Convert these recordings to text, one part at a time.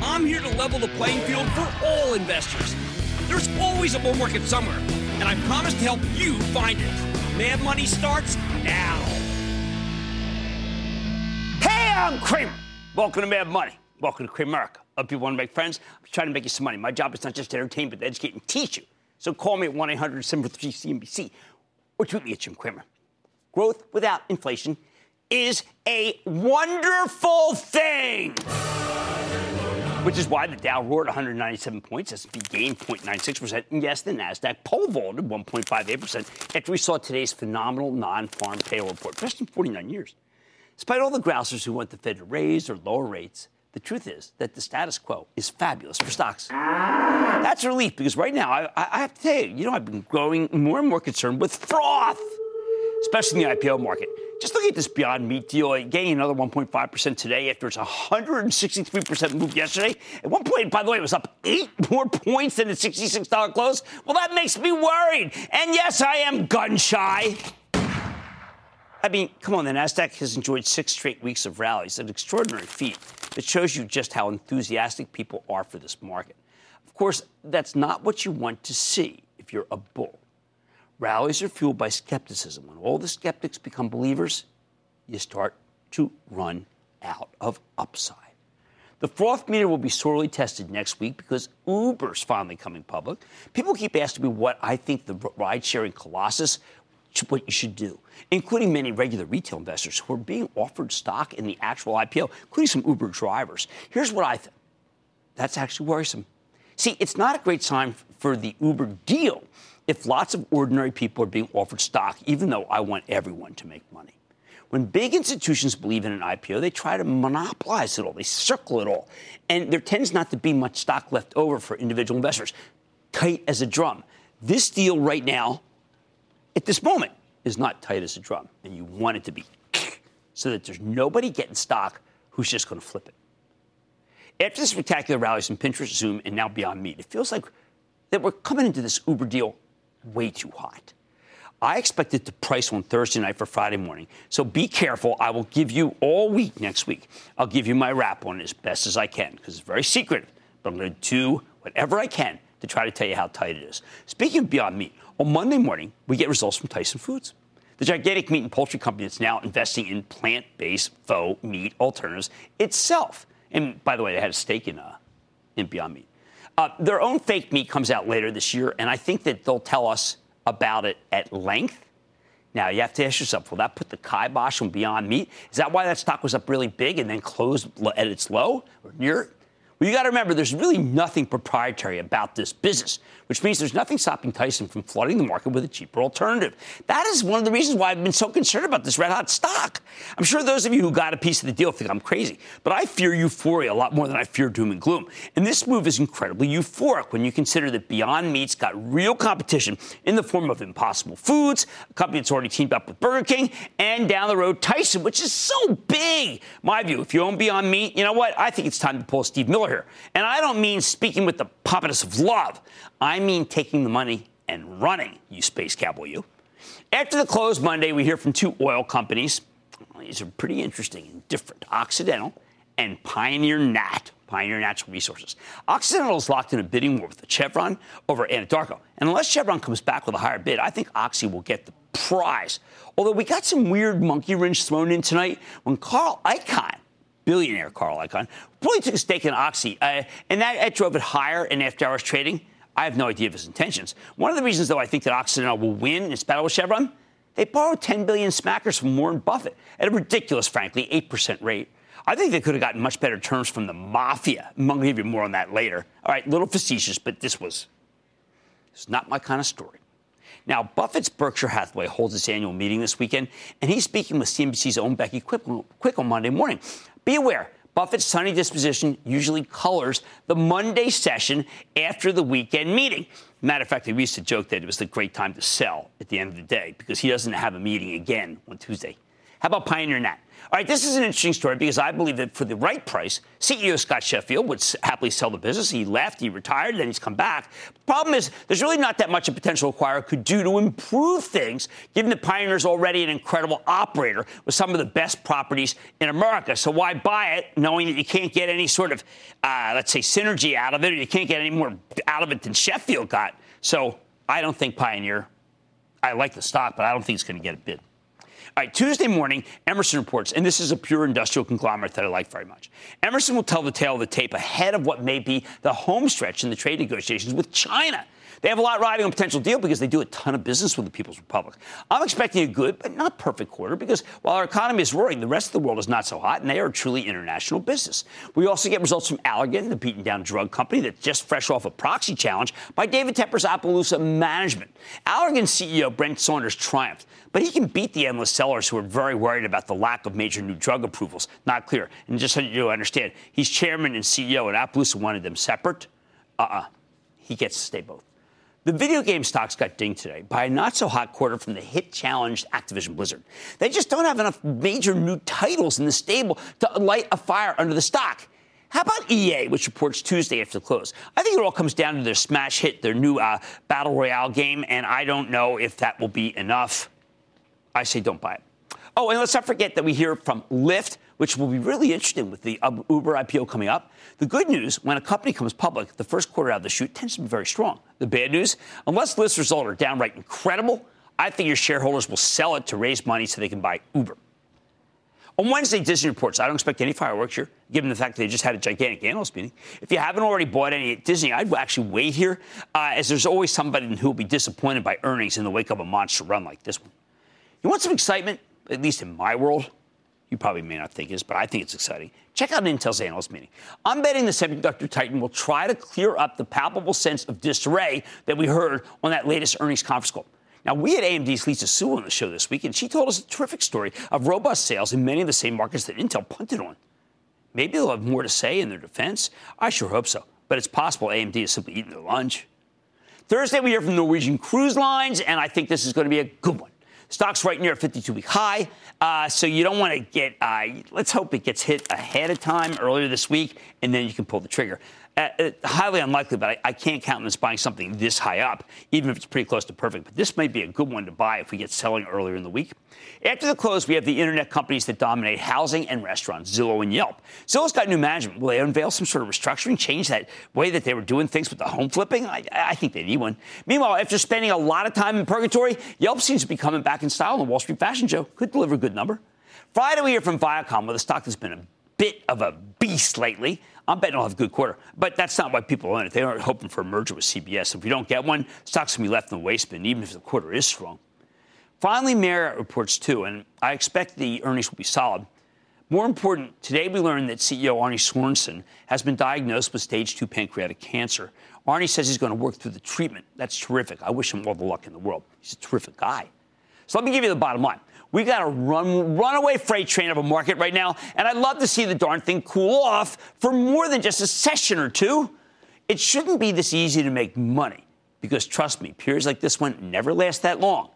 I'm here to level the playing field for all investors. There's always a bull market somewhere, and I promise to help you find it. Mad Money starts now. Hey, I'm Cramer. Welcome to Mad Money. Welcome to Cramerica. If you want to make friends, I'm trying to make you some money. My job is not just to entertain, but to educate and teach you. So call me at 1 800 743 CNBC or tweet me at Jim Cramer. Growth without inflation is a wonderful thing. Which is why the Dow roared 197 points, S&P gained 0.96%, and yes, the Nasdaq pole vaulted 1.58% after we saw today's phenomenal non-farm payroll report, best in 49 years. Despite all the grousers who want the Fed to raise or lower rates, the truth is that the status quo is fabulous for stocks. That's a relief because right now, I, I have to tell you, you know, I've been growing more and more concerned with froth, especially in the IPO market. Just look at this Beyond Meat deal, gaining another 1.5% today after its 163% move yesterday. At one point, by the way, it was up eight more points than the $66 close. Well, that makes me worried. And yes, I am gun shy. I mean, come on, the NASDAQ has enjoyed six straight weeks of rallies, an extraordinary feat that shows you just how enthusiastic people are for this market. Of course, that's not what you want to see if you're a bull. Rallies are fueled by skepticism. When all the skeptics become believers, you start to run out of upside. The froth meter will be sorely tested next week because Uber's finally coming public. People keep asking me what I think the ride sharing colossus what you should do, including many regular retail investors who are being offered stock in the actual IPO, including some Uber drivers. Here's what I think that's actually worrisome. See, it's not a great sign for the Uber deal if lots of ordinary people are being offered stock, even though I want everyone to make money. When big institutions believe in an IPO, they try to monopolize it all, they circle it all. And there tends not to be much stock left over for individual investors, tight as a drum. This deal right now at this moment is not tight as a drum, and you want it to be so that there's nobody getting stock who's just going to flip it. After the spectacular rallies in Pinterest, Zoom, and now Beyond Meat, it feels like that we're coming into this Uber deal way too hot. I expect it to price on Thursday night for Friday morning. So be careful. I will give you all week next week. I'll give you my wrap on it as best as I can because it's very secretive. But I'm going to do whatever I can to try to tell you how tight it is. Speaking of Beyond Meat, on Monday morning, we get results from Tyson Foods, the gigantic meat and poultry company that's now investing in plant based faux meat alternatives itself. And by the way, they had a stake in, uh, in Beyond Meat. Uh, their own fake meat comes out later this year, and I think that they'll tell us about it at length. Now, you have to ask yourself, will that put the kibosh on Beyond Meat? Is that why that stock was up really big and then closed at its low or near well, you got to remember, there's really nothing proprietary about this business, which means there's nothing stopping Tyson from flooding the market with a cheaper alternative. That is one of the reasons why I've been so concerned about this red hot stock. I'm sure those of you who got a piece of the deal think I'm crazy, but I fear euphoria a lot more than I fear doom and gloom. And this move is incredibly euphoric when you consider that Beyond Meat's got real competition in the form of Impossible Foods, a company that's already teamed up with Burger King, and down the road, Tyson, which is so big. My view, if you own Beyond Meat, you know what? I think it's time to pull Steve Miller here. And I don't mean speaking with the pompatus of love. I mean taking the money and running, you space cowboy, you. After the close Monday, we hear from two oil companies. These are pretty interesting and different Occidental and Pioneer Nat, Pioneer Natural Resources. Occidental is locked in a bidding war with Chevron over Anadarko. And unless Chevron comes back with a higher bid, I think Oxy will get the prize. Although we got some weird monkey wrench thrown in tonight when Carl Icahn, billionaire Carl Icahn, really took a stake in Oxy, uh, and that, that drove it higher in after hours trading. I have no idea of his intentions. One of the reasons, though, I think that Occidental will win in its battle with Chevron, they borrowed 10 billion smackers from Warren Buffett at a ridiculous, frankly, 8% rate. I think they could have gotten much better terms from the mafia. I'm going to give you more on that later. All right, little facetious, but this was it's not my kind of story. Now, Buffett's Berkshire Hathaway holds its annual meeting this weekend, and he's speaking with CNBC's own Becky Quick, Quick on Monday morning. Be aware, Buffett's sunny disposition usually colors the Monday session after the weekend meeting. Matter of fact, we used to joke that it was the great time to sell at the end of the day because he doesn't have a meeting again on Tuesday. How about Pioneer Nat? All right, this is an interesting story because I believe that for the right price, CEO Scott Sheffield would happily sell the business. He left, he retired, then he's come back. Problem is, there's really not that much a potential acquirer could do to improve things, given that Pioneer's already an incredible operator with some of the best properties in America. So why buy it knowing that you can't get any sort of, uh, let's say, synergy out of it, or you can't get any more out of it than Sheffield got? So I don't think Pioneer. I like the stock, but I don't think it's going to get a bid. All right, Tuesday morning, Emerson reports, and this is a pure industrial conglomerate that I like very much. Emerson will tell the tale of the tape ahead of what may be the home stretch in the trade negotiations with China. They have a lot riding on potential deal because they do a ton of business with the People's Republic. I'm expecting a good but not perfect quarter because while our economy is roaring, the rest of the world is not so hot, and they are a truly international business. We also get results from Allergan, the beaten down drug company that's just fresh off a proxy challenge by David Tepper's Appaloosa Management. Allergan CEO Brent Saunders triumphed, but he can beat the endless sellers who are very worried about the lack of major new drug approvals. Not clear. And just so you understand, he's chairman and CEO, and Appaloosa wanted them separate. Uh uh-uh. uh He gets to stay both. The video game stocks got dinged today by a not so hot quarter from the hit challenged Activision Blizzard. They just don't have enough major new titles in the stable to light a fire under the stock. How about EA, which reports Tuesday after the close? I think it all comes down to their smash hit, their new uh, Battle Royale game, and I don't know if that will be enough. I say don't buy it. Oh, and let's not forget that we hear from Lyft, which will be really interesting with the Uber IPO coming up. The good news, when a company comes public, the first quarter out of the chute tends to be very strong. The bad news, unless Lyft's results are downright incredible, I think your shareholders will sell it to raise money so they can buy Uber. On Wednesday, Disney reports, I don't expect any fireworks here, given the fact that they just had a gigantic analyst meeting. If you haven't already bought any at Disney, I'd actually wait here, uh, as there's always somebody who will be disappointed by earnings in the wake of a monster run like this one. You want some excitement, at least in my world? You probably may not think is, but I think it's exciting. Check out Intel's analyst meeting. I'm betting the semiconductor titan will try to clear up the palpable sense of disarray that we heard on that latest earnings conference call. Now, we had AMD's Lisa Su on the show this week, and she told us a terrific story of robust sales in many of the same markets that Intel punted on. Maybe they'll have more to say in their defense. I sure hope so. But it's possible AMD is simply eating their lunch. Thursday, we hear from Norwegian Cruise Lines, and I think this is going to be a good one. Stock's right near a 52 week high. Uh, so you don't want to get, uh, let's hope it gets hit ahead of time earlier this week, and then you can pull the trigger. Uh, uh, highly unlikely, but I, I, can't count on buying something this high up, even if it's pretty close to perfect. But this might be a good one to buy if we get selling earlier in the week. After the close, we have the internet companies that dominate housing and restaurants, Zillow and Yelp. Zillow's got new management. Will they unveil some sort of restructuring, change that way that they were doing things with the home flipping? I, I think they need one. Meanwhile, after spending a lot of time in purgatory, Yelp seems to be coming back in style on the Wall Street Fashion Show. Could deliver a good number. Friday, we hear from Viacom, where the stock has been a bit of a beast lately. I'm betting it'll have a good quarter. But that's not why people own it. They aren't hoping for a merger with CBS. If we don't get one, stock's to be left in the waste bin, even if the quarter is strong. Finally, Marriott reports too, and I expect the earnings will be solid. More important, today we learned that CEO Arne Sorenson has been diagnosed with stage two pancreatic cancer. Arne says he's going to work through the treatment. That's terrific. I wish him all the luck in the world. He's a terrific guy. So let me give you the bottom line. We got a run, runaway freight train of a market right now, and I'd love to see the darn thing cool off for more than just a session or two. It shouldn't be this easy to make money because, trust me, periods like this one never last that long,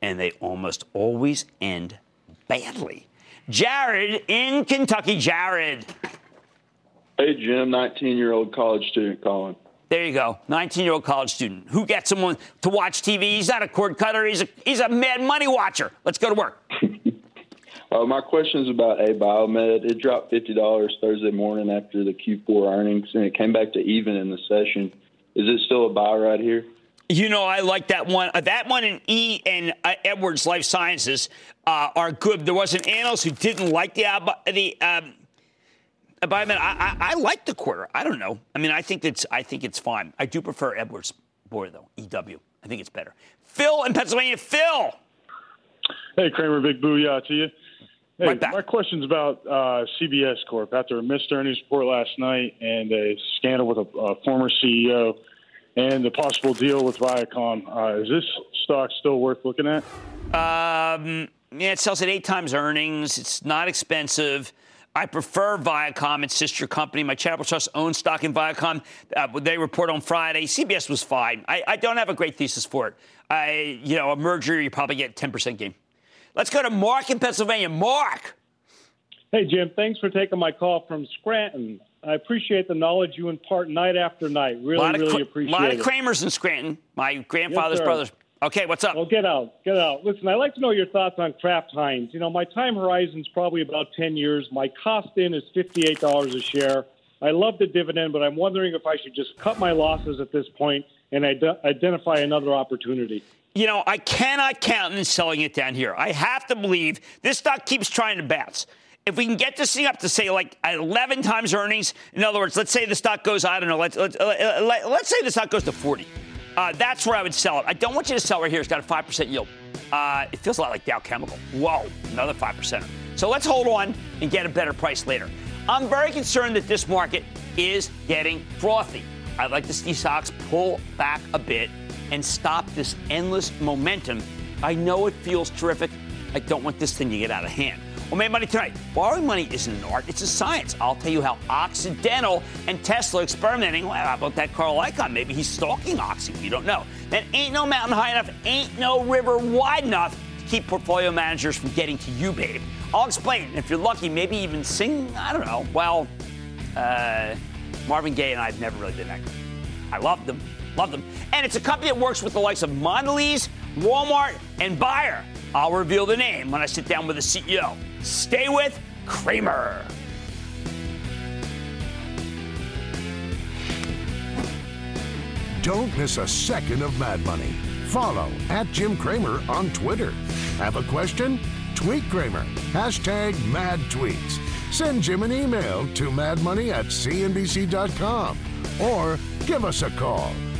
and they almost always end badly. Jared in Kentucky. Jared. Hey, Jim, 19 year old college student calling. There you go. 19 year old college student who gets someone to watch TV. He's not a cord cutter. He's a, he's a mad money watcher. Let's go to work. uh, my question is about Abiomed. It dropped $50 Thursday morning after the Q4 earnings, and it came back to even in the session. Is it still a buy right here? You know, I like that one. Uh, that one and E and uh, Edwards Lifesciences uh, are good. There was an analyst who didn't like the uh, the um, but I mean, I, I, I, like the quarter. I don't know. I mean, I think it's I think it's fine. I do prefer Edwards Boy though. EW. I think it's better. Phil in Pennsylvania. Phil. Hey Cramer, big booyah to you. Hey, right my question's about uh, CBS Corp. After a missed earnings report last night and a scandal with a, a former CEO and the possible deal with Viacom, uh, is this stock still worth looking at? Um, yeah, it sells at eight times earnings. It's not expensive. I prefer Viacom, its sister company. My charitable trust owns stock in Viacom. Uh, they report on Friday. CBS was fine. I, I, don't have a great thesis for it. I, you know, a merger, you probably get 10% gain. Let's go to Mark in Pennsylvania. Mark. Hey, Jim. Thanks for taking my call from Scranton. I appreciate the knowledge you impart night after night. Really, really appreciate it. A lot of Cramers in Scranton. My grandfather's yes, brothers. Okay, what's up? Well, get out, get out. Listen, I'd like to know your thoughts on Kraft Heinz. You know, my time horizon is probably about 10 years. My cost in is $58 a share. I love the dividend, but I'm wondering if I should just cut my losses at this point and ide- identify another opportunity. You know, I cannot count on selling it down here. I have to believe this stock keeps trying to bounce. If we can get this thing up to say like 11 times earnings, in other words, let's say the stock goes, I don't know, let's, let's, uh, uh, let's say the stock goes to 40. Uh, that's where I would sell it. I don't want you to sell right here. It's got a 5% yield. Uh, it feels a lot like Dow Chemical. Whoa, another 5%. So let's hold on and get a better price later. I'm very concerned that this market is getting frothy. I'd like to see stocks pull back a bit and stop this endless momentum. I know it feels terrific. I don't want this thing to get out of hand. Well, Mad Money tonight. Borrowing money isn't an art, it's a science. I'll tell you how Occidental and Tesla experimenting. Well, how about that Carl Icahn? Maybe he's stalking Oxy. We don't know. Then ain't no mountain high enough, ain't no river wide enough to keep portfolio managers from getting to you, babe. I'll explain. If you're lucky, maybe even sing, I don't know. Well, uh, Marvin Gaye and I have never really been that good. I love them, love them. And it's a company that works with the likes of Mondelez, Walmart, and Bayer. I'll reveal the name when I sit down with the CEO. Stay with Cramer. Don't miss a second of Mad Money. Follow at Jim Cramer on Twitter. Have a question? Tweet Cramer. Hashtag mad tweets. Send Jim an email to madmoney at cnbc.com or give us a call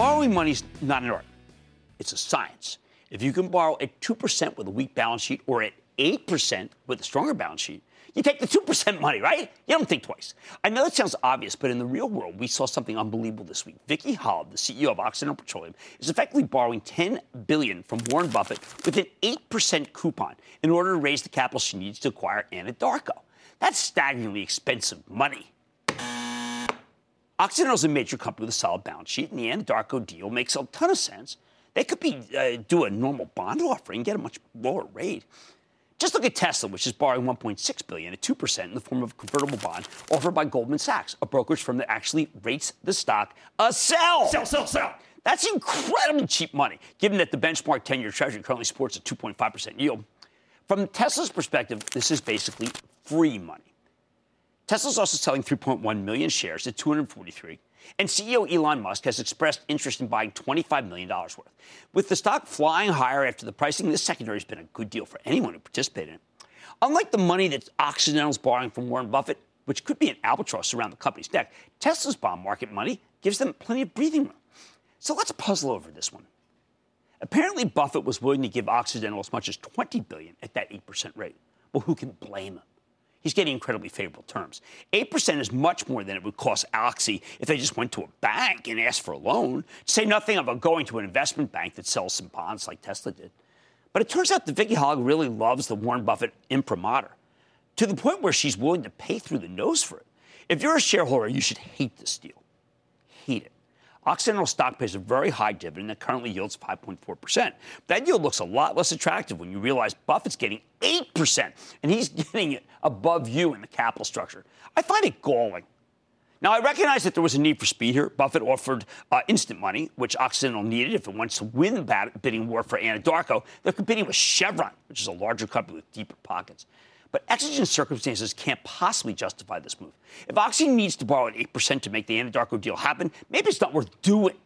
Borrowing money's not an art, it's a science. If you can borrow at 2% with a weak balance sheet or at 8% with a stronger balance sheet, you take the 2% money, right? You don't think twice. I know that sounds obvious, but in the real world, we saw something unbelievable this week. Vicky Hollub, the CEO of Occidental Petroleum, is effectively borrowing 10 billion from Warren Buffett with an 8% coupon in order to raise the capital she needs to acquire Anadarko. That's staggeringly expensive money. Occidental is a major company with a solid balance sheet, and the end, the Darko deal makes a ton of sense. They could be uh, do a normal bond offering, and get a much lower rate. Just look at Tesla, which is borrowing 1.6 billion at 2% in the form of a convertible bond offered by Goldman Sachs, a brokerage firm that actually rates the stock a sell. Sell, sell, sell. That's incredibly cheap money, given that the benchmark 10-year Treasury currently supports a 2.5% yield. From Tesla's perspective, this is basically free money. Tesla's also selling 3.1 million shares at 243, and CEO Elon Musk has expressed interest in buying $25 million worth. With the stock flying higher after the pricing, this secondary has been a good deal for anyone who participated in it. Unlike the money that Occidental's borrowing from Warren Buffett, which could be an albatross around the company's neck, Tesla's bond market money gives them plenty of breathing room. So let's puzzle over this one. Apparently, Buffett was willing to give Occidental as much as 20 billion at that 8% rate. Well, who can blame him? He's getting incredibly favorable terms. 8% is much more than it would cost Oxy if they just went to a bank and asked for a loan, to say nothing about going to an investment bank that sells some bonds like Tesla did. But it turns out that Vicky Hollub really loves the Warren Buffett imprimatur to the point where she's willing to pay through the nose for it. If you're a shareholder, you should hate this deal. Hate it. Occidental stock pays a very high dividend that currently yields 5.4%. That yield looks a lot less attractive when you realize Buffett's getting 8%, and he's getting it above you in the capital structure. I find it galling. Now, I recognize that there was a need for speed here. Buffett offered uh, instant money, which Occidental needed if it wants to win the bidding war for Anadarko. They're competing with Chevron, which is a larger company with deeper pockets. But exigent circumstances can't possibly justify this move. If Oxy needs to borrow at 8% to make the Anadarko deal happen, maybe it's not worth doing.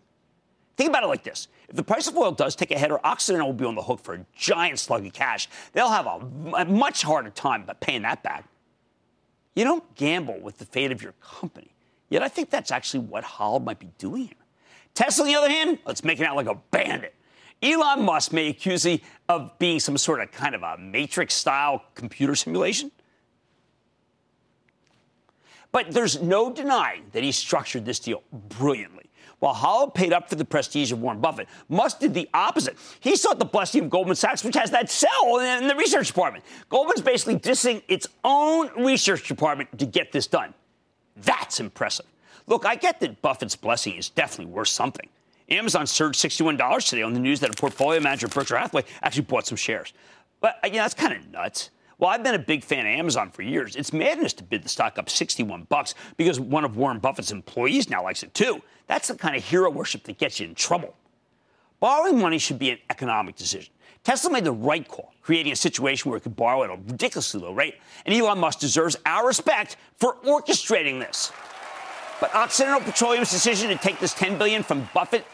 Think about it like this. If the price of oil does take a hit, header, Occidental will be on the hook for a giant slug of cash. They'll have a, much harder time paying that back. You don't gamble with the fate of your company. Yet I think that's actually what Hollub might be doing here. Tesla, on the other hand, let's make it out like a bandit. Elon Musk may accuse him of being some sort of kind of a Matrix style computer simulation. But there's no denying that he structured this deal brilliantly. While Hollub paid up for the prestige of Warren Buffett, Musk did the opposite. He sought the blessing of Goldman Sachs, which has that sell in the research department. Goldman's basically dissing its own research department to get this done. That's impressive. Look, I get that Buffett's blessing is definitely worth something. Amazon surged $61 today on the news that a portfolio manager Berkshire Hathaway actually bought some shares. But, uh, you know, that's kind of nuts. Well, I've been a big fan of Amazon for years. It's madness to bid the stock up 61 bucks because one of Warren Buffett's employees now likes it too. That's the kind of hero worship that gets you in trouble. Borrowing money should be an economic decision. Tesla made the right call, creating a situation where it could borrow at a ridiculously low rate, and Elon Musk deserves our respect for orchestrating this. But Occidental Petroleum's decision to take this 10 billion from Buffett,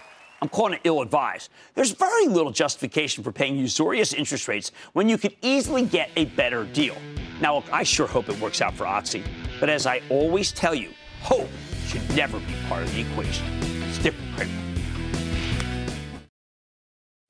I'm calling it ill-advised. There's very little justification for paying usurious interest rates when you could easily get a better deal. Now, look, I sure hope it works out for Oxy, but as I always tell you, hope should never be part of the equation. Stick with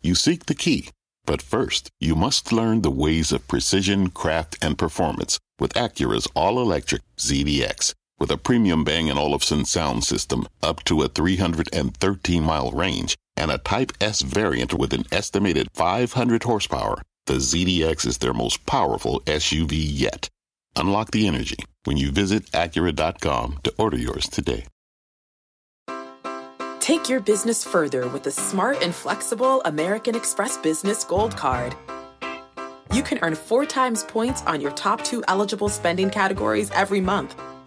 You seek the key, but first, you must learn the ways of precision, craft, and performance with Acura's all-electric ZDX. With a premium Bang & Olufsen sound system up to a 313 mile range and a Type S variant with an estimated 500 horsepower, the ZDX is their most powerful SUV yet. Unlock the energy when you visit Acura.com to order yours today. Take your business further with the smart and flexible American Express Business Gold Card. You can earn four times points on your top two eligible spending categories every month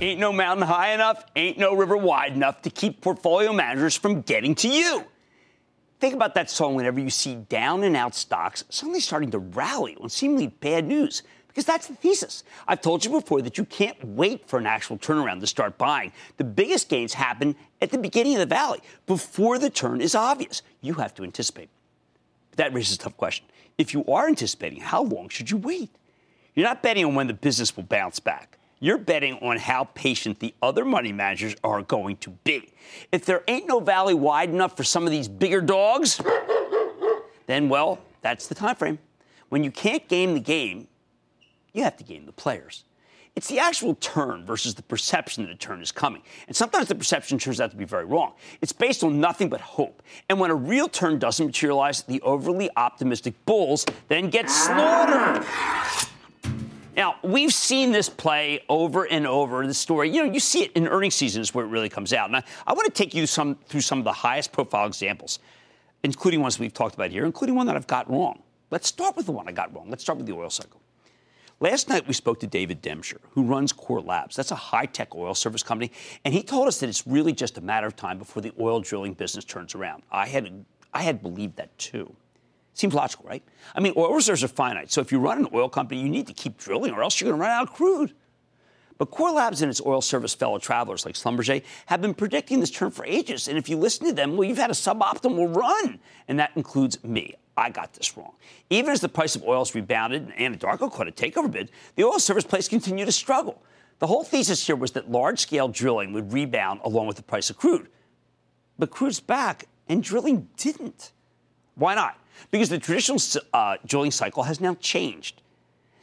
Ain't no mountain high enough, ain't no river wide enough to keep portfolio managers from getting to you. Think about that song whenever you see down and out stocks suddenly starting to rally on seemingly bad news, because that's the thesis. I've told you before that you can't wait for an actual turnaround to start buying. The biggest gains happen at the beginning of the valley, before the turn is obvious. You have to anticipate. But that raises a tough question. If you are anticipating, how long should you wait? You're not betting on when the business will bounce back. You're betting on how patient the other money managers are going to be. If there ain't no valley wide enough for some of these bigger dogs, then well, that's the time frame. When you can't game the game, you have to game the players. It's the actual turn versus the perception that a turn is coming. And sometimes the perception turns out to be very wrong. It's based on nothing but hope. And when a real turn doesn't materialize, the overly optimistic bulls then get slaughtered. Now, we've seen this play over and over. The story, you know, you see it in earnings seasons where it really comes out. And I, I want to take you some, through some of the highest profile examples, including ones we've talked about here, including one that I've got wrong. Let's start with the one I got wrong. Let's start with the oil cycle. Last night, we spoke to David Demshur, who runs Core Labs. That's a high tech oil service company. And he told us that it's really just a matter of time before the oil drilling business turns around. I had, I had believed that too. Seems logical, right? I mean, oil reserves are finite. So if you run an oil company, you need to keep drilling or else you're going to run out of crude. But Core Labs and its oil service fellow travelers like Schlumberger have been predicting this turn for ages. And if you listen to them, well, you've had a suboptimal run. And that includes me. I got this wrong. Even as the price of oil has rebounded and Anadarko caught a takeover bid, the oil service plays continue to struggle. The whole thesis here was that large scale drilling would rebound along with the price of crude. But crude's back, and drilling didn't. Why not? because the traditional uh, drilling cycle has now changed.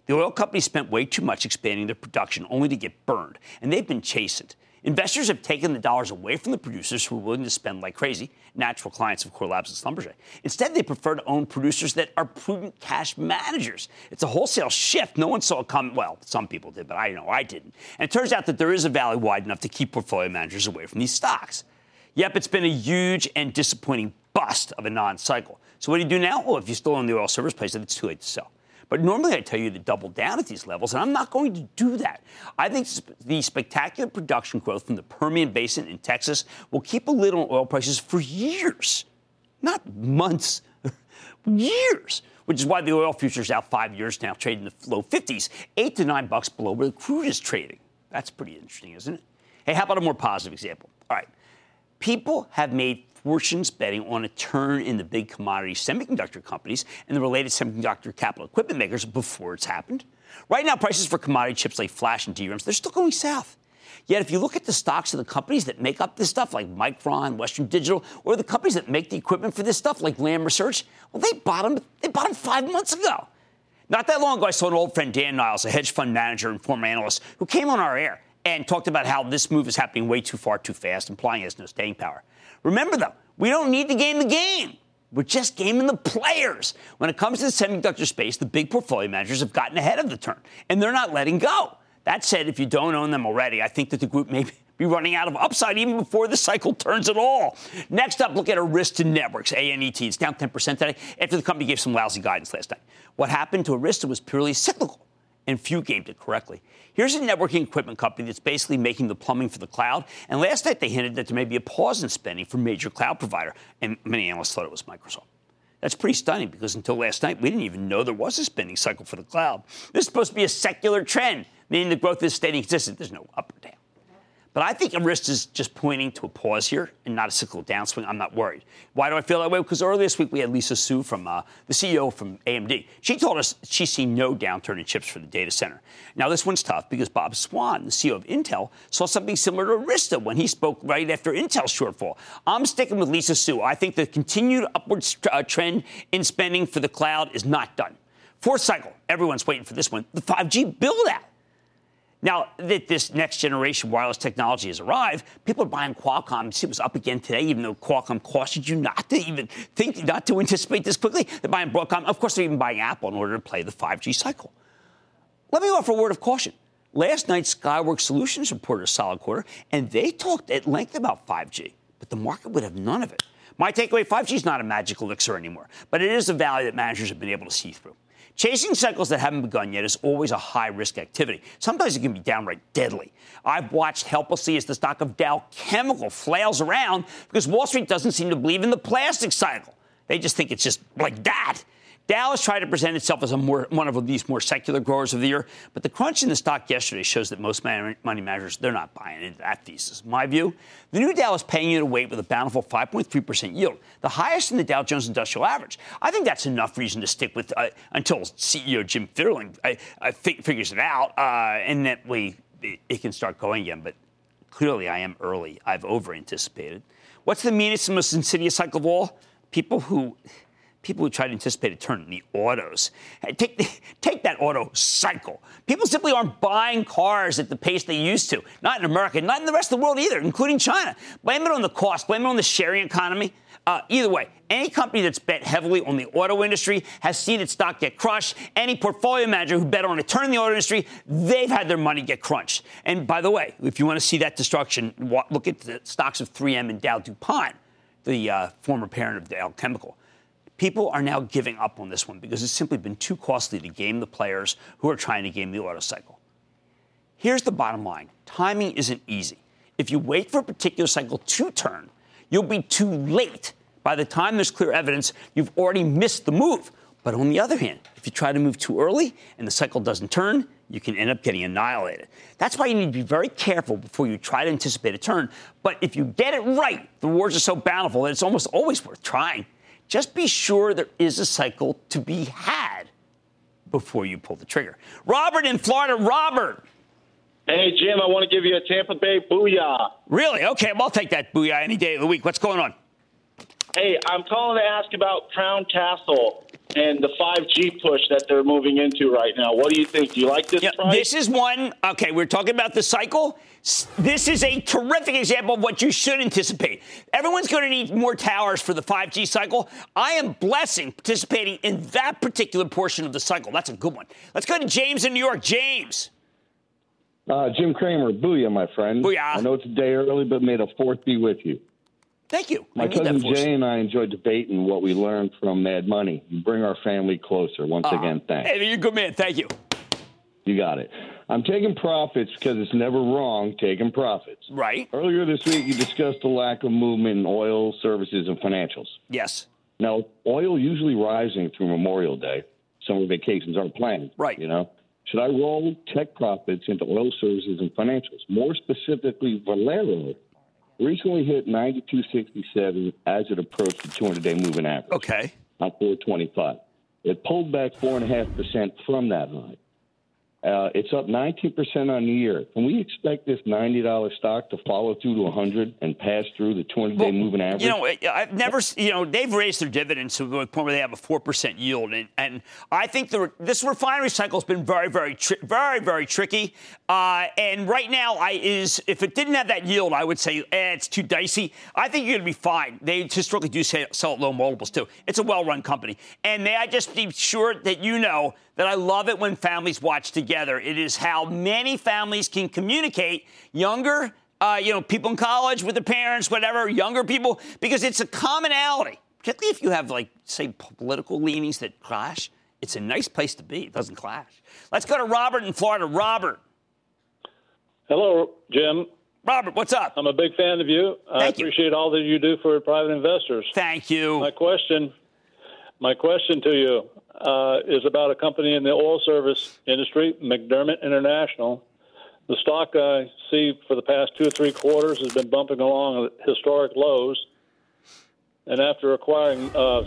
The oil companies spent way too much expanding their production only to get burned, and they've been chastened. Investors have taken the dollars away from the producers who are willing to spend like crazy, natural clients of Core Labs and Schlumberger. Instead, they prefer to own producers that are prudent cash managers. It's a wholesale shift. No one saw it coming. Well, some people did, but I know I didn't. And it turns out that there is a valley wide enough to keep portfolio managers away from these stocks. Yep, it's been a huge and disappointing bust of a non cycle. So what do you do now? Well, if you're still in the oil service place, then it's too late to sell. But normally I tell you to double down at these levels, and I'm not going to do that. I think the spectacular production growth from the Permian Basin in Texas will keep a lid on oil prices for years, not months, years. Which is why the oil futures out five years now, trading in the low 50s, eight to nine bucks below where the crude is trading. That's pretty interesting, isn't it? Hey, how about a more positive example? All right. People have made fortunes betting on a turn in the big commodity semiconductor companies and the related semiconductor capital equipment makers before it's happened. Right now, prices for commodity chips like flash and DRAMs, they're still going south. Yet, if you look at the stocks of the companies that make up this stuff, like Micron, Western Digital, or the companies that make the equipment for this stuff, like Lam Research, well, they bottomed, they bottomed five months ago. Not that long ago, I saw an old friend, Dan Niles, a hedge fund manager and former analyst, who came on our air and talked about how this move is happening way too far, too fast, implying it has no staying power. Remember, though, we don't need to game the game. We're just gaming the players. When it comes to the semiconductor space, the big portfolio managers have gotten ahead of the turn, and they're not letting go. That said, if you don't own them already, I think that the group may be running out of upside even before the cycle turns at all. Next up, look at Arista Networks, ANET. It's down 10% today after the company gave some lousy guidance last night. What happened to Arista was purely cyclical, and few gamed it correctly. Here's a networking equipment company that's basically making the plumbing for the cloud. And last night they hinted that there may be a pause in spending for major cloud provider, and many analysts thought it was Microsoft. That's pretty stunning because until last night we didn't even know there was a spending cycle for the cloud. This is supposed to be a secular trend, meaning the growth is staying consistent. There's no up or down. But I think Arista is just pointing to a pause here and not a cyclical downswing. I'm not worried. Why do I feel that way? Because earlier this week we had Lisa Su from uh, the CEO from AMD. She told us she's seen no downturn in chips for the data center. Now this one's tough because Bob Swan, the CEO of Intel, saw something similar to Arista when he spoke right after Intel's shortfall. I'm sticking with Lisa Su. I think the continued upward uh, trend in spending for the cloud is not done. Fourth cycle, everyone's waiting for this one. The 5G build out. Now that this next generation wireless technology has arrived, people are buying Qualcomm. It was up again today, even though Qualcomm cautioned you not to even think, not to anticipate this quickly. They're buying Broadcom. Of course, they're even buying Apple in order to play the 5G cycle. Let me offer a word of caution. Last night, Skyworks Solutions reported a solid quarter, and they talked at length about 5G, but the market would have none of it. My takeaway 5G is not a magic elixir anymore, but it is a value that managers have been able to see through. Chasing cycles that haven't begun yet is always a high risk activity. Sometimes it can be downright deadly. I've watched helplessly as the stock of Dow Chemical flails around because Wall Street doesn't seem to believe in the plastic cycle. They just think it's just like that. Dow has tried to present itself as more, one of these more secular growers of the year, but the crunch in the stock yesterday shows that most money managers, they're not buying into that thesis. My view, the new is paying you to wait with a bountiful 5.3% yield, the highest in the Dow Jones Industrial Average. I think that's enough reason to stick with uh, until CEO Jim Fitterling uh, uh, figures it out, uh, and that we, it can start going again, but clearly I am early. I've over anticipated. What's the meanest and most insidious cycle of all? People who people who try to anticipate a turn in the autos. Take, take that auto cycle. People simply aren't buying cars at the pace they used to. Not in America, not in the rest of the world either, including China. Blame it on the cost, blame it on the sharing economy. Uh, either way, any company that's bet heavily on the auto industry has seen its stock get crushed. Any portfolio manager who bet on a turn in the auto industry, they've had their money get crunched. And by the way, if you want to see that destruction, look at the stocks of 3M and Dow DuPont, the uh, former parent of Dow Chemical. People are now giving up on this one because it's simply been too costly to game the players who are trying to game the auto cycle. Here's the bottom line timing isn't easy. If you wait for a particular cycle to turn, you'll be too late. By the time there's clear evidence, you've already missed the move. But on the other hand, if you try to move too early and the cycle doesn't turn, you can end up getting annihilated. That's why you need to be very careful before you try to anticipate a turn. But if you get it right, the rewards are so bountiful that it's almost always worth trying. Just be sure there is a cycle to be had before you pull the trigger. Robert in Florida. Robert. Hey, Jim, I want to give you a Tampa Bay booyah. Really? Okay, well, I'll take that booyah any day of the week. What's going on? Hey, I'm calling to ask about Crown Castle and the 5G push that they're moving into right now. What do you think? Do you like this yeah, price? This is one, okay, we're talking about the cycle. This is a terrific example of what you should anticipate. Everyone's going to need more towers for the 5G cycle. I am blessing participating in that particular portion of the cycle. That's a good one. Let's go to James in New York. James. Uh, Jim Cramer, booyah, my friend. Booyah. I know it's a day early, but may the fourth be with you. Thank you. My cousin Jay and I enjoy debating what we learned from Mad Money. You bring our family closer. Once uh, again, thanks. Hey, you're a good man. Thank you. You got it. I'm taking profits because it's never wrong taking profits. Right. Earlier this week, you discussed the lack of movement in oil, services, and financials. Yes. Now, oil usually rising through Memorial Day. Summer vacations aren't planned. Right. You know, should I roll tech profits into oil services and financials? More specifically, Valero recently hit 92.67 as it approached the 200-day moving average. Okay. On 425. It pulled back 4.5% from that high. Uh, it's up 19% on the year. Can we expect this $90 stock to follow through to 100 and pass through the 20-day well, moving average? You know, I've never, you know, they've raised their dividends to the point where they have a 4% yield. And, and I think the, this refinery cycle has been very, very, tri- very, very tricky. Uh, and right now, I is if it didn't have that yield, I would say eh, it's too dicey. I think you're going to be fine. They historically do sell at low multiples, too. It's a well-run company. And may I just be sure that you know – that I love it when families watch together. It is how many families can communicate. Younger, uh, you know, people in college with their parents, whatever, younger people, because it's a commonality. Particularly if you have, like, say, political leanings that clash. It's a nice place to be. It doesn't clash. Let's go to Robert in Florida. Robert. Hello, Jim. Robert, what's up? I'm a big fan of you. Thank I appreciate you. all that you do for private investors. Thank you. My question, my question to you: uh, is about a company in the oil service industry, McDermott International. The stock I see for the past two or three quarters has been bumping along at historic lows. And after acquiring uh,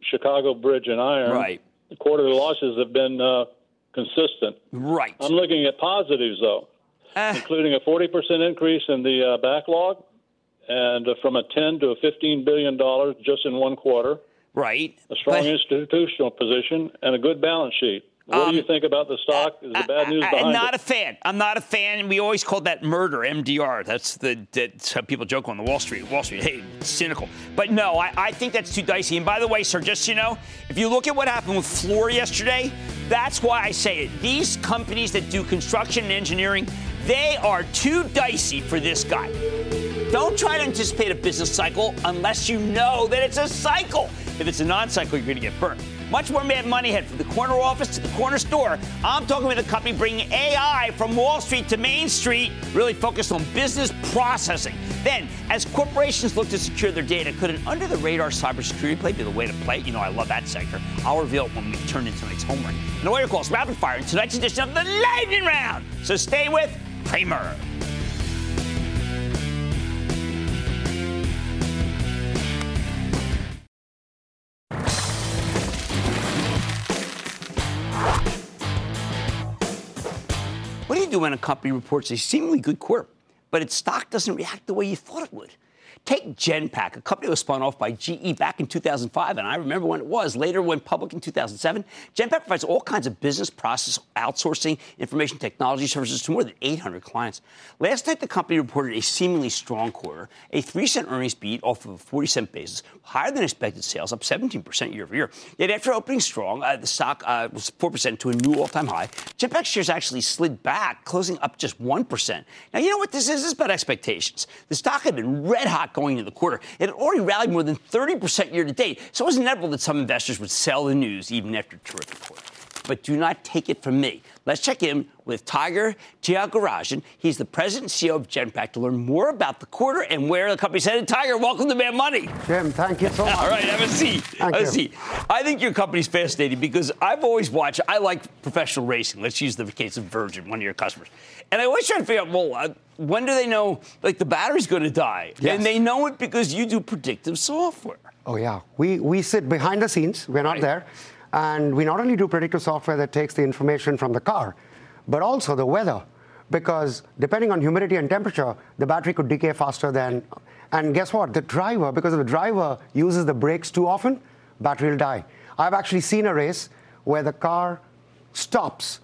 Chicago Bridge and Iron, right. the quarterly losses have been uh, consistent. Right. I'm looking at positives, though, uh. including a 40% increase in the uh, backlog and uh, from a 10 to a 15 billion dollars just in one quarter. Right. A strong but, institutional position and a good balance sheet. What do you um, think about the stock? Is the bad news I, behind I'm not it? a fan. I'm not a fan. We always called that murder, MDR. That's the that's how people joke on the Wall Street. Wall Street, hey, cynical. But no, I, I think that's too dicey. And by the way, sir, just so you know, if you look at what happened with Fluor yesterday, that's why I say it. These companies that do construction and engineering, they are too dicey for this guy. Don't try to anticipate a business cycle unless you know that it's a cycle. If it's a non-cycle, you're going to get burnt. Much more Mad Money head from the corner office to the corner store. I'm talking with a company bringing AI from Wall Street to Main Street, really focused on business processing. Then, as corporations look to secure their data, could an under-the-radar cybersecurity play be the way to play? You know, I love that sector. I'll reveal it when we turn into tonight's home run. And all your calls rapid fire in tonight's edition of the Lightning Round. So stay with Cramer. You when a company reports a seemingly good quarter, but its stock doesn't react the way you thought it would? Take Genpact, a company that was spun off by GE back in 2005, and I remember when it was. Later went public in 2007. Genpact provides all kinds of business process outsourcing, information technology services to more than 800 clients. Last night, the company reported a seemingly strong quarter, a 3 cent earnings beat off of a 40 cent basis, higher than expected sales, up 17% year over year. Yet after opening strong, uh, the stock uh, was 4% to a new all time high. Genpact shares actually slid back, closing up just 1%. Now, you know what this is? This is about expectations. The stock had been red hot going into the quarter. It had already rallied more than 30% year to date, so it was inevitable that some investors would sell the news even after a terrific quarter. But do not take it from me. Let's check in with Tiger Tyagarajan. He's the president and CEO of Genpact to learn more about the quarter and where the company's headed. Tiger, welcome to Mad Money. Jim, thank you so much. All right, have a seat. Thank have you. a seat. I think your company's fascinating because I've always watched, I like professional racing. Let's use the case of Virgin, one of your customers. And I always try to figure out, well, uh, when do they know, like, the battery's going to die? Yes. And they know it because you do predictive software. Oh, yeah. We, we sit behind the scenes, we're not there. And we not only do predictive software that takes the information from the car, but also the weather. Because depending on humidity and temperature, the battery could decay faster than. And guess what? The driver, because the driver uses the brakes too often, battery will die. I've actually seen a race where the car stops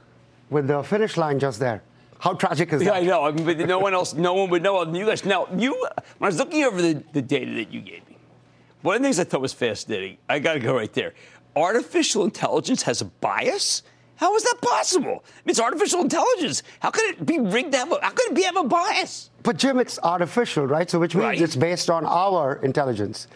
with the finish line just there. How tragic is Yeah, that? I know. I mean, but no one else, no one would know. other than You guys, now, you, when I was looking over the, the data that you gave me, one of the things I thought was fascinating, I got to go right there. Artificial intelligence has a bias? How is that possible? It's artificial intelligence. How could it be rigged to have a, how could it be have a bias? But Jim, it's artificial, right? So which means Right. it's based on our intelligence,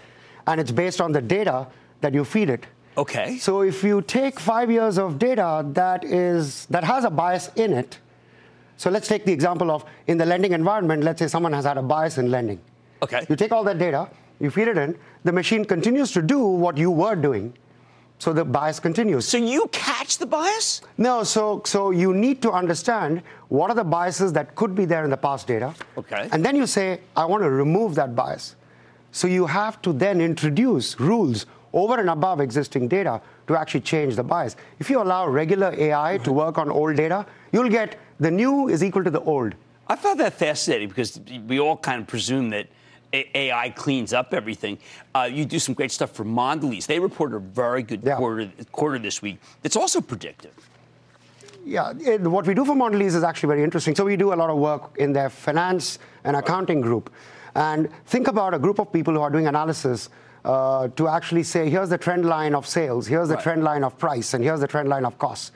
and it's based on the data that you feed it. Okay. So if you take five years of data that is that has a bias in it, so let's take the example of in the lending environment. Let's say someone has had a bias in lending. Okay. You take all that data, you feed it in, the machine continues to do what you were doing. So the bias continues. So you catch the bias? No, so so you need to understand what are the biases that could be there in the past data. Okay. And then you say, I want to remove that bias. So you have to then introduce rules over and above existing data to actually change the bias. If you allow regular AI to mm-hmm. work on old data, you'll get the new is equal to the old. I found that fascinating because we all kind of presume that AI cleans up everything. Uh, you do some great stuff for Mondelez. They reported a very good quarter, quarter this week. It's also predictive. Yeah, it, what we do for Mondelez is actually very interesting. So we do a lot of work in their finance and accounting group. And think about a group of people who are doing analysis uh, to actually say, here's the trend line of sales, here's the Right. trend line of price, and here's the trend line of costs.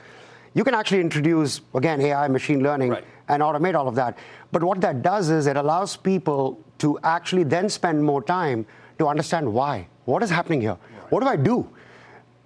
You can actually introduce, again, AI, machine learning, and automate all of that. But what that does is it allows people to actually then spend more time to understand why. What is happening here? What do I do?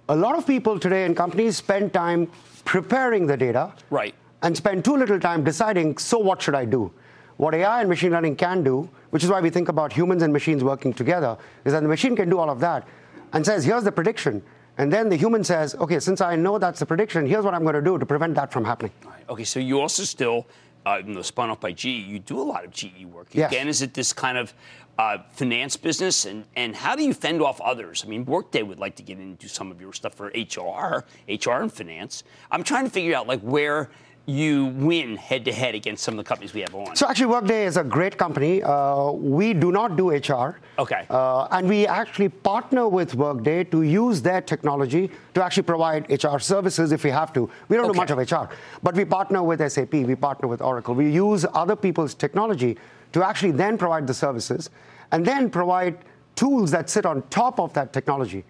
A lot of people today in companies spend time preparing the data Right. and spend too little time deciding, so what should I do? What AI and machine learning can do, which is why we think about humans and machines working together, is that the machine can do all of that and says, here's the prediction. And then the human says, okay, since I know that's the prediction, here's what I'm going to do to prevent that from happening. Okay, so you also still, uh, spun off by GE, you do a lot of GE work. Yes. Again, is it this kind of uh, finance business? And, and how do you fend off others? I mean, Workday would like to get into some of your stuff for HR, HR and finance. I'm trying to figure out like where you win head to head against some of the companies we have on? So actually, Workday is a great company. Uh, we do not do HR. Okay. Uh, and we actually partner with Workday to use their technology to actually provide HR services if we have to. We don't Okay. do much of HR, but we partner with SAP, we partner with Oracle. We use other people's technology to actually then provide the services and then provide tools that sit on top of that technology.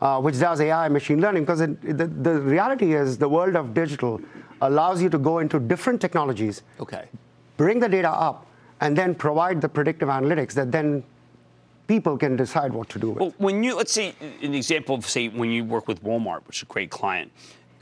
Uh, which does AI and machine learning, because it, the, the reality is the world of digital allows you to go into different technologies, Okay. bring the data up, and then provide the predictive analytics that then people can decide what to do with. Well, when you let's say an example of say when you work with Walmart, which is a great client,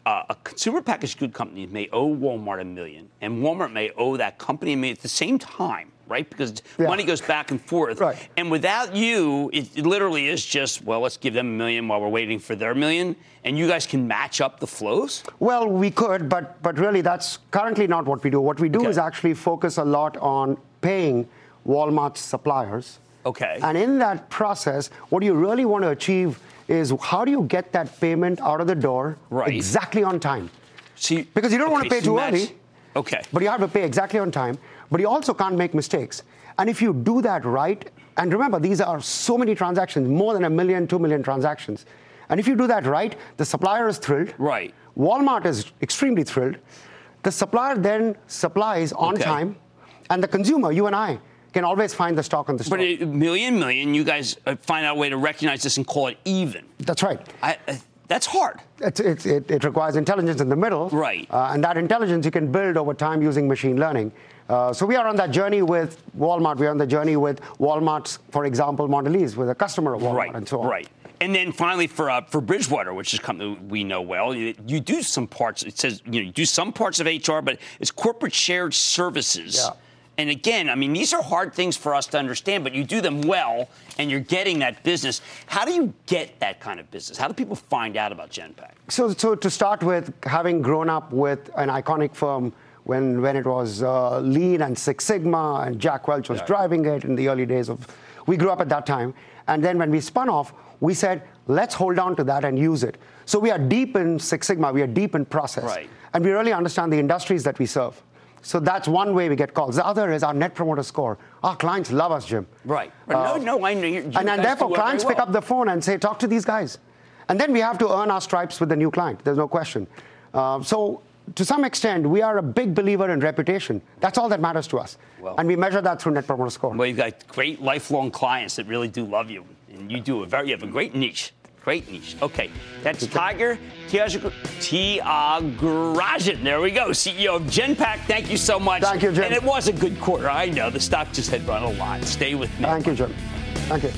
uh, a consumer packaged good company may owe Walmart a million, and Walmart may owe that company a million at the same time, right? Because Yeah. money goes back and forth. Right. And without you, it, it literally is just well, let's give them a million while we're waiting for their million, and you guys can match up the flows. Well, we could, but but really that's currently not what we do. What we do Okay. is actually focus a lot on paying Walmart suppliers. Okay. And in that process, what you really want to achieve is how do you get that payment out of the door Right. exactly on time? See, Because you don't want to pay so too early. Okay. But you have to pay exactly on time. But you also can't make mistakes. And if you do that right, and remember, these are so many transactions, more than a million, two million transactions. And if you do that right, the supplier is thrilled. Right. Walmart is extremely thrilled. The supplier then supplies on Okay. time, and the consumer, you and I, can always find the stock on the store. But a million, million, you guys uh, find out a way to recognize this and call it even. That's right. I, uh, that's hard. It's, it's, it, it requires intelligence in the middle. Right. Uh, and that intelligence you can build over time using machine learning. Uh, so we are on that journey with Walmart. We are on the journey with Walmart's, for example, Mondelez, with a customer of Walmart right, and so on. Right. And then finally, for uh, for Bridgewater, which is a company we know well, you, you do some parts. It says you know you do some parts of HR, but it's corporate shared services. Yeah. And again, I mean, these are hard things for us to understand, but you do them well, and you're getting that business. How do you get that kind of business? How do people find out about Genpact? So, so to start with, having grown up with an iconic firm when, when it was uh, Lean and Six Sigma, and Jack Welch was Yeah. driving it in the early days of, we grew up at that time. And then when we spun off, we said, let's hold on to that and use it. So we are deep in Six Sigma, we are deep in process. Right. And we really understand the industries that we serve. So that's one way we get calls. The other is our net promoter score. Our clients love us, Jim. Right. Uh, no, no, I know. And, and therefore, do it very clients pick up the phone and say, talk to these guys. And then we have to earn our stripes with the new client. There's no question. Uh, so, to some extent, we are a big believer in reputation. That's all that matters to us. Well- and we measure that through Net Promoter Score. Well, you've got great lifelong clients that really do love you, and you do a very, you have a great niche. Great niche. Okay, that's Tiger Tiag- Tyagarajan. There we go, CEO of Genpact. Thank you so much. Thank you, Jim. And it was a good quarter. I know the stock just had run a lot. Stay with me. Thank you, Jim. Thank you.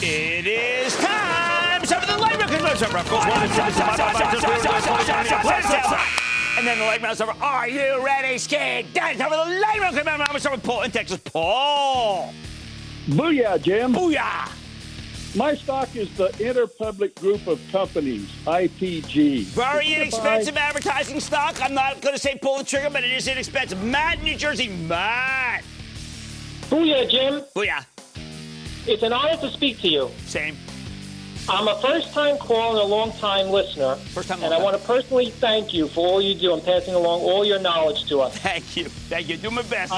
It is time. Some of the light round And then the light round over. Are you ready, skate? Time over the light round. I'm with Paul in Texas. Paul. Booyah, Jim. Booyah. My stock is the Interpublic Group of Companies, IPG. Very inexpensive buy- advertising stock. I'm not going to say pull the trigger, but it is inexpensive. Matt, in New Jersey. Matt. Booyah, Jim. Booyah. It's an honor to speak to you. Same. I'm a first-time caller and a long-time listener. First time, And I long want to personally thank you for all you do and passing along all your knowledge to us. Thank you. Thank you. Do my best.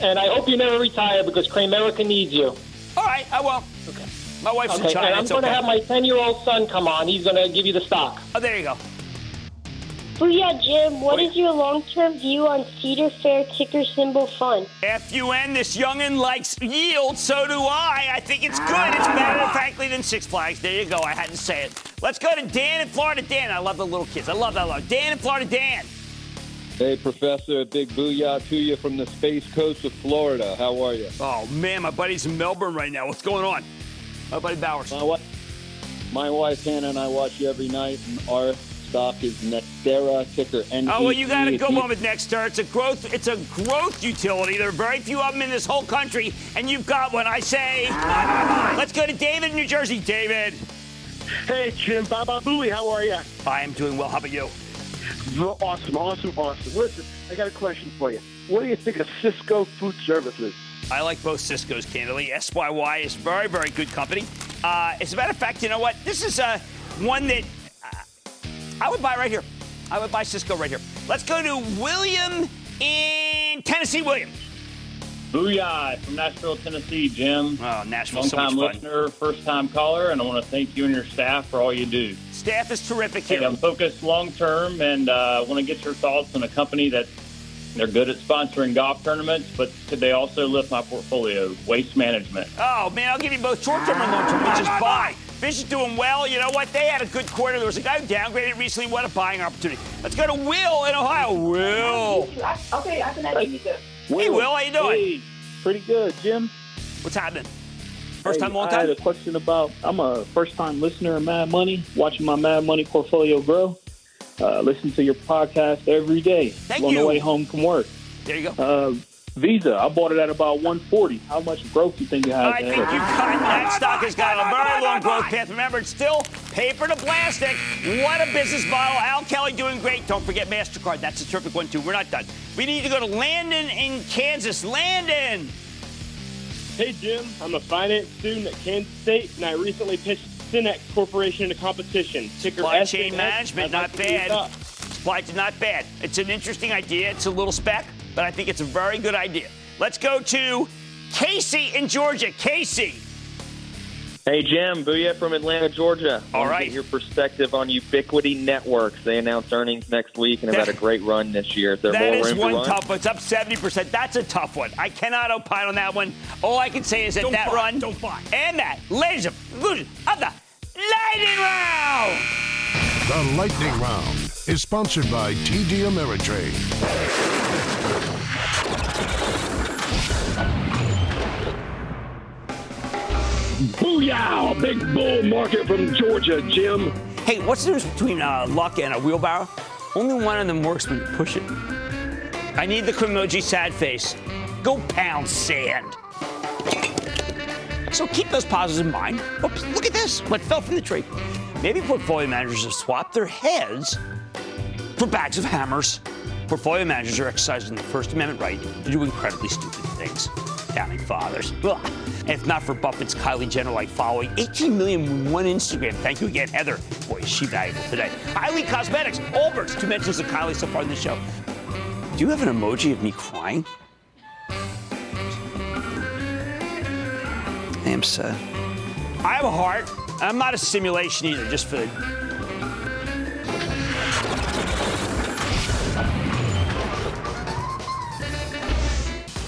And I hope you never retire because Cramerica needs you. All right, I will. Okay. My wife's in China. and I'm going to okay. have my 10-year-old son come on. He's going to give you the stock. Oh, there you go. Booyah, Jim. What is your long-term view on Cedar Fair ticker symbol fun? FUN, this youngin' likes yield, so do I. I think it's good. It's better, frankly, than Six Flags. There you go. I had to say it. Let's go to Dan in Florida. Dan, I love the little kids. I love that. Love. Dan in Florida. Dan. Hey, Professor, a big booyah to you from the space coast of Florida. How are you? Oh, man, my buddy's in Melbourne right now. What's going on? My buddy Bowers. My, wa- my wife Hannah and I watch you every night, and our stock is Nextera, ticker N. Oh well, you got a good one with Nexter. It's a growth. It's a growth utility. There are very few of them in this whole country, and you've got one. I say, let's go to David in New Jersey. David. Hey, Jim. Baba Booey, how are you? I am doing well. How about you? Awesome, awesome, awesome. Listen, I got a question for you. What do you think of Sysco Food Services? I like both Cisco's, candidly. SYY is very, very good company. Uh, as a matter of fact, you know what? This is uh, one that I would buy right here. I would buy Sysco right here. Let's go to William in Tennessee. William. Booyah from Nashville, Tennessee, Jim. Oh, Nashville, Long so time listener, first time caller, and I want to thank you and your staff for all you do. Staff is terrific Hey, here. I'm focused long term and uh, want to get your thoughts on a company that they're good at sponsoring golf tournaments, but could they also lift my portfolio? Waste management. Oh, man, I'll give you both short term and long term, which is buy. Fish is doing well. You know what? They had a good quarter. There was a guy who downgraded recently. What a buying opportunity. Let's go to Will in Ohio. Will. Okay, I can actually get Hey, Will, how you doing? Hey, pretty good, Jim. What's happening? First Hey, time, long time? I had a question about. I'm a first time listener of Mad Money, watching my Mad Money portfolio grow. Uh, listen to your podcast every day Thank on you. the way home from work. There you go. Uh, Visa, I bought it at about 140. How much growth do you think it has? I think you cut. That stock has got a very long growth path. Remember, it's still paper to plastic. What a business model. Al Kelly doing great. Don't forget MasterCard. That's a terrific one, too. We're not done. We need to go to Landon in Kansas. Landon. Hey, Jim. I'm a finance student at Kansas State, and I recently pitched SYNNEX Corporation into competition. Ticker Supply SNX. chain management, I'd not like to hear your bad. thoughts. Supply chain, not bad. It's an interesting idea. It's a little spec, but I think it's a very good idea. Let's go to Casey in Georgia. Casey. Hey, Jim. Booyah from Atlanta, Georgia. All right. Get your perspective on Ubiquiti Networks. They announced earnings next week and have had a great run this year. Is there That more is room one to run? tough one. It's up 70%. That's a tough one. I cannot opine on that one. All I can say is that Don't that buy. run Don't buy. and that, ladies and gentlemen, of the lightning round. The Lightning Round is sponsored by TD Ameritrade. Booyah! Big bull market from Georgia, Jim. Hey, what's the difference between a luck and a wheelbarrow? Only one of them works when you push it. I need the Crimoji sad face. Go pound sand. So keep those positives in mind. Oops, look at this. What fell from the tree? Maybe portfolio managers have swapped their heads for bags of hammers. Portfolio managers are exercising the First Amendment right to do incredibly stupid things. Founding fathers. Ugh. If not for Buffett's Kylie Jenner like following, 18 million one Instagram. Thank you again, Heather. Boy, is she valuable today. Kylie Cosmetics, Allbirds, two mentions of Kylie so far in the show. Do you have an emoji of me crying? I am sad. I have a heart. I'm not a simulation either, just for the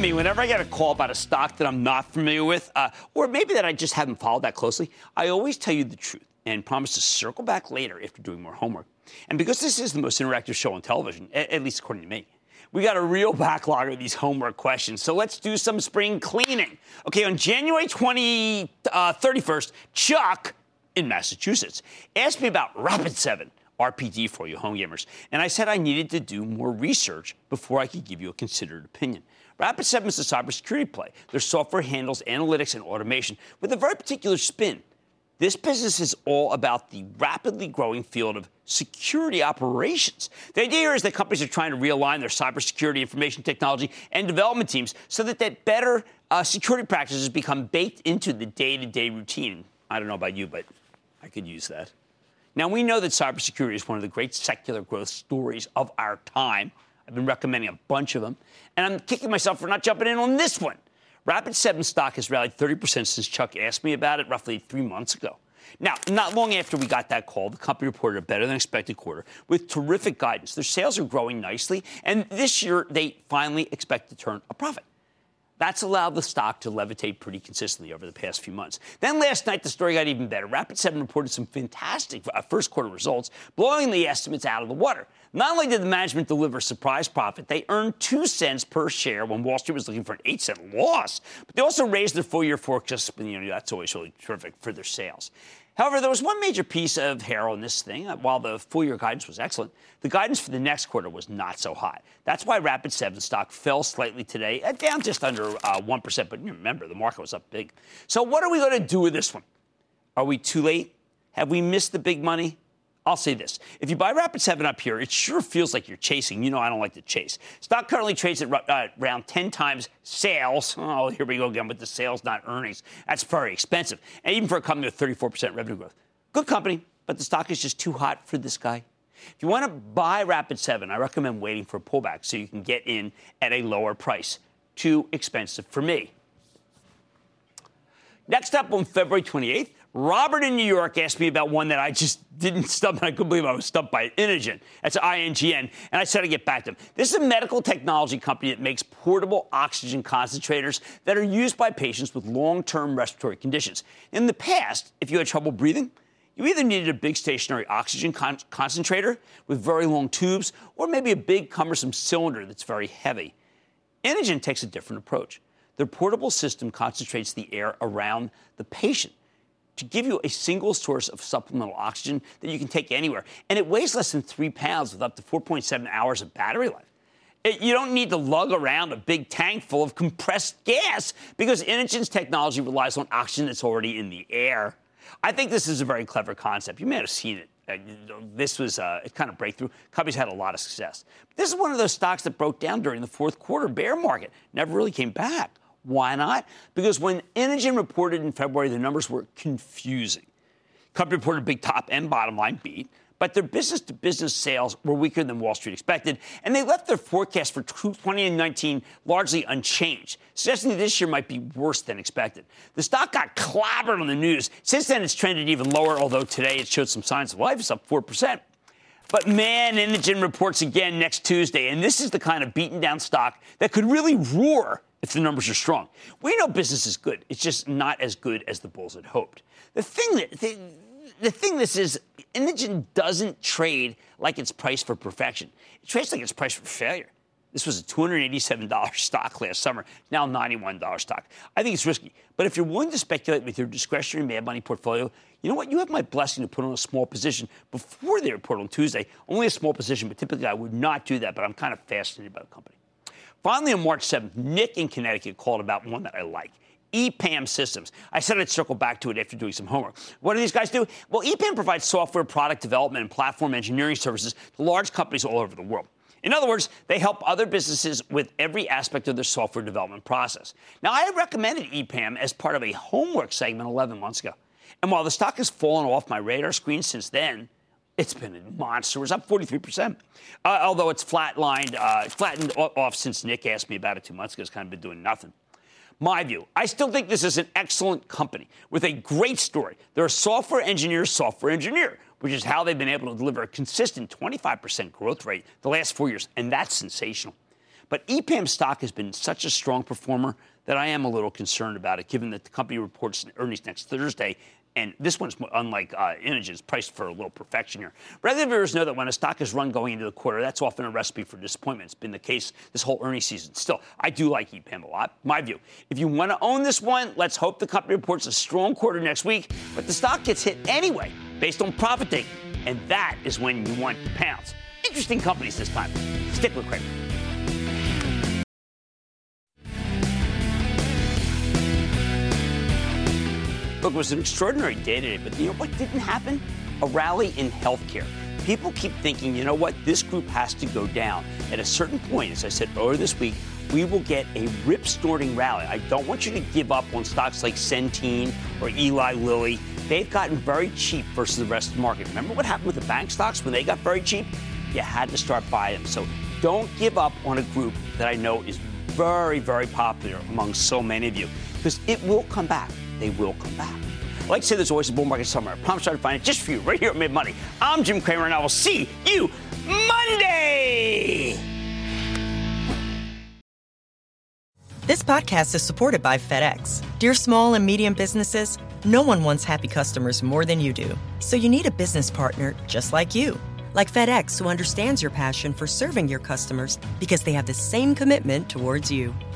Me, whenever I get a call about a stock that I'm not familiar with, uh, or maybe that I just haven't followed that closely, I always tell you the truth and promise to circle back later after doing more homework. And because this is the most interactive show on television, a- at least according to me, we got a real backlog of these homework questions. So let's do some spring cleaning. Okay, on January 20, uh, 31st, Chuck in Massachusetts asked me about Rapid 7. RPD for you home gamers. And I said I needed to do more research before I could give you a considered opinion. Rapid7 is a cybersecurity play. Their software handles analytics and automation with a very particular spin. This business is all about the rapidly growing field of security operations. The idea here is that companies are trying to realign their cybersecurity information technology and development teams so that, that better uh, security practices become baked into the day to day routine. I don't know about you, but I could use that. Now, we know that cybersecurity is one of the great secular growth stories of our time. I've been recommending a bunch of them, and I'm kicking myself for not jumping in on this one. Rapid7 stock has rallied 30% since Chuck asked me about it roughly three months ago. Now, not long after we got that call, the company reported a better than expected quarter with terrific guidance. Their sales are growing nicely, and this year they finally expect to turn a profit. That's allowed the stock to levitate pretty consistently over the past few months. Then last night, the story got even better. Rapid 7 reported some fantastic uh, first quarter results, blowing the estimates out of the water. Not only did the management deliver surprise profit, they earned 2 cents per share when Wall Street was looking for an 8 cent loss, but they also raised their full year forecast. You know, that's always really terrific for their sales. However, there was one major piece of hair on this thing. While the full year guidance was excellent, the guidance for the next quarter was not so hot. That's why Rapid 7 stock fell slightly today, uh, down just under uh, 1%. But remember, the market was up big. So, what are we going to do with this one? Are we too late? Have we missed the big money? I'll say this. If you buy Rapid 7 up here, it sure feels like you're chasing. You know I don't like to chase. Stock currently trades at uh, around 10 times sales. Oh, here we go again with the sales, not earnings. That's very expensive. And even for a company with 34% revenue growth. Good company, but the stock is just too hot for this guy. If you want to buy Rapid 7, I recommend waiting for a pullback so you can get in at a lower price. Too expensive for me. Next up on February 28th, Robert in New York asked me about one that I just didn't stump. I couldn't believe I was stumped by Inogen. That's INGN. And I said I'd get back to him. This is a medical technology company that makes portable oxygen concentrators that are used by patients with long term respiratory conditions. In the past, if you had trouble breathing, you either needed a big stationary oxygen con- concentrator with very long tubes or maybe a big cumbersome cylinder that's very heavy. Inogen takes a different approach. Their portable system concentrates the air around the patient to give you a single source of supplemental oxygen that you can take anywhere. And it weighs less than three pounds with up to 4.7 hours of battery life. It, you don't need to lug around a big tank full of compressed gas because Inogen's technology relies on oxygen that's already in the air. I think this is a very clever concept. You may have seen it. Uh, this was uh, a kind of breakthrough. Companies had a lot of success. This is one of those stocks that broke down during the fourth quarter bear market, never really came back. Why not? Because when Inogen reported in February, the numbers were confusing. Company reported big top and bottom line beat, but their business to business sales were weaker than Wall Street expected, and they left their forecast for 2019 largely unchanged, suggesting this year might be worse than expected. The stock got clobbered on the news. Since then, it's trended even lower, although today it showed some signs of life. It's up 4%. But man, Inogen reports again next Tuesday, and this is the kind of beaten down stock that could really roar if the numbers are strong. We know business is good. It's just not as good as the bulls had hoped. The thing that the, the thing this is, Inogen doesn't trade like it's priced for perfection. It trades like it's priced for failure. This was a $287 stock last summer, now $91 stock. I think it's risky. But if you're willing to speculate with your discretionary mad money portfolio, you know what? You have my blessing to put on a small position before they report on Tuesday. Only a small position, but typically I would not do that. But I'm kind of fascinated by the company. Finally, on March 7th, Nick in Connecticut called about one that I like. EPAM Systems. I said I'd circle back to it after doing some homework. What do these guys do? Well, EPAM provides software, product development, and platform engineering services to large companies all over the world. In other words, they help other businesses with every aspect of their software development process. Now, I recommended EPAM as part of a homework segment 11 months ago. And while the stock has fallen off my radar screen since then, it's been a monster. It's up 43%. Uh, although it's flatlined, uh, flattened off since Nick asked me about it two months ago. It's kind of been doing nothing. My view, I still think this is an excellent company with a great story. They're a software engineer, software engineer, which is how they've been able to deliver a consistent 25% growth rate the last four years, and that's sensational. But EPAM stock has been such a strong performer that I am a little concerned about it, given that the company reports earnings next Thursday and this one's unlike uh, priced for a little perfection here. Regular viewers know that when a stock is run going into the quarter, that's often a recipe for disappointment. It's been the case this whole earnings season. Still, I do like EPAM a lot. My view. If you want to own this one, let's hope the company reports a strong quarter next week, but the stock gets hit anyway based on profit taking. And that is when you want to pounce. Interesting companies this time. Stick with Cramer. Look, it was an extraordinary day today, but you know what didn't happen? A rally in healthcare. People keep thinking, you know what, this group has to go down. At a certain point, as I said earlier this week, we will get a rip snorting rally. I don't want you to give up on stocks like Centene or Eli Lilly. They've gotten very cheap versus the rest of the market. Remember what happened with the bank stocks when they got very cheap? You had to start buying them. So don't give up on a group that I know is very, very popular among so many of you because it will come back they will come back. Like I say there's always a bull market somewhere. I'll find it just for you right here at Mad Money. I'm Jim Cramer, and I will see you Monday. This podcast is supported by FedEx. Dear small and medium businesses, no one wants happy customers more than you do. So you need a business partner just like you. Like FedEx, who understands your passion for serving your customers because they have the same commitment towards you.